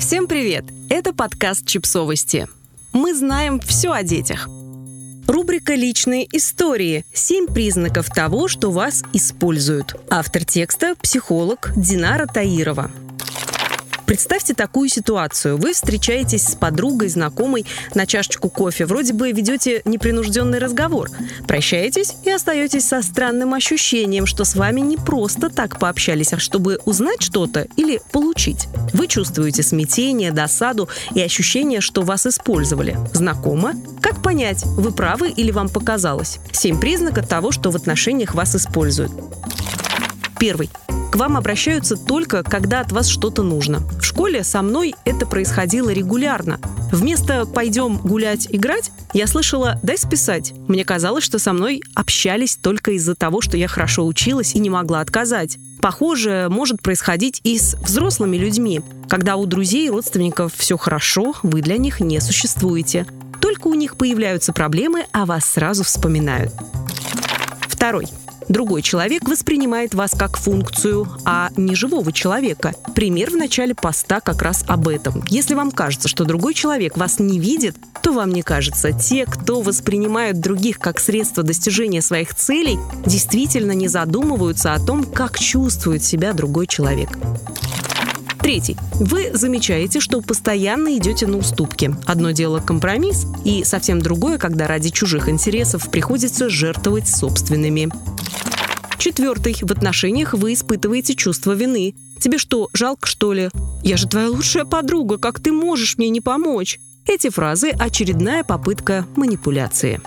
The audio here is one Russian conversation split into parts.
Всем привет! Это подкаст «Чипсовости». Мы знаем все о детях. Рубрика «Личные истории. Семь признаков того, что вас используют». Автор текста – психолог Динара Таирова. Представьте такую ситуацию. Вы встречаетесь с подругой, знакомой на чашечку кофе. Вроде бы ведете непринужденный разговор. Прощаетесь и остаетесь со странным ощущением, что с вами не просто так пообщались, а чтобы узнать что-то или получить. Вы чувствуете смятение, досаду и ощущение, что вас использовали. Знакомо? Как понять, вы правы или вам показалось? Семь признаков того, что в отношениях вас используют. Первый. К вам обращаются только, когда от вас что-то нужно. В школе со мной это происходило регулярно. Вместо «пойдем гулять, играть» я слышала «дай списать». Мне казалось, что со мной общались только из-за того, что я хорошо училась и не могла отказать. Похоже может происходить и с взрослыми людьми. Когда у друзей и родственников все хорошо, вы для них не существуете. Только у них появляются проблемы, а вас сразу вспоминают. Второй. Другой человек воспринимает вас как функцию, а не живого человека. Пример в начале поста как раз об этом. Если вам кажется, что другой человек вас не видит, то вам не кажется. Те, кто воспринимают других как средство достижения своих целей, действительно не задумываются о том, как чувствует себя другой человек. Третий. Вы замечаете, что постоянно идете на уступки. Одно дело компромисс, и совсем другое, когда ради чужих интересов приходится жертвовать собственными. Четвертый. В отношениях вы испытываете чувство вины. Тебе что, жалко, что ли? Я же твоя лучшая подруга, как ты можешь мне не помочь? Эти фразы – очередная попытка манипуляции.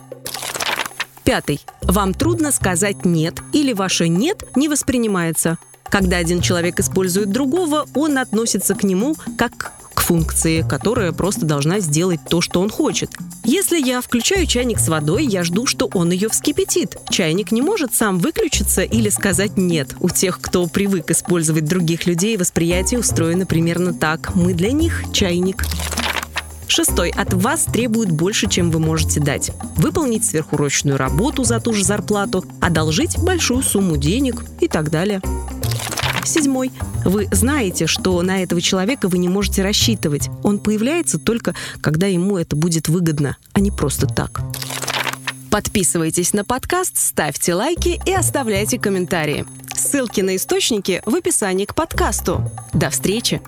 Пятый. Вам трудно сказать «нет» или ваше «нет» не воспринимается. Когда один человек использует другого, он относится к нему как функции, которая просто должна сделать то, что он хочет. Если я включаю чайник с водой, я жду, что он ее вскипятит. Чайник не может сам выключиться или сказать «нет». У тех, кто привык использовать других людей, восприятие устроено примерно так. Мы для них чайник. Шестой. От вас требуют больше, чем вы можете дать. Выполнить сверхурочную работу за ту же зарплату, одолжить большую сумму денег и так далее. Седьмой. Вы знаете, что на этого человека вы не можете рассчитывать. Он появляется только, когда ему это будет выгодно, а не просто так. Подписывайтесь на подкаст, ставьте лайки и оставляйте комментарии. Ссылки на источники в описании к подкасту. До встречи!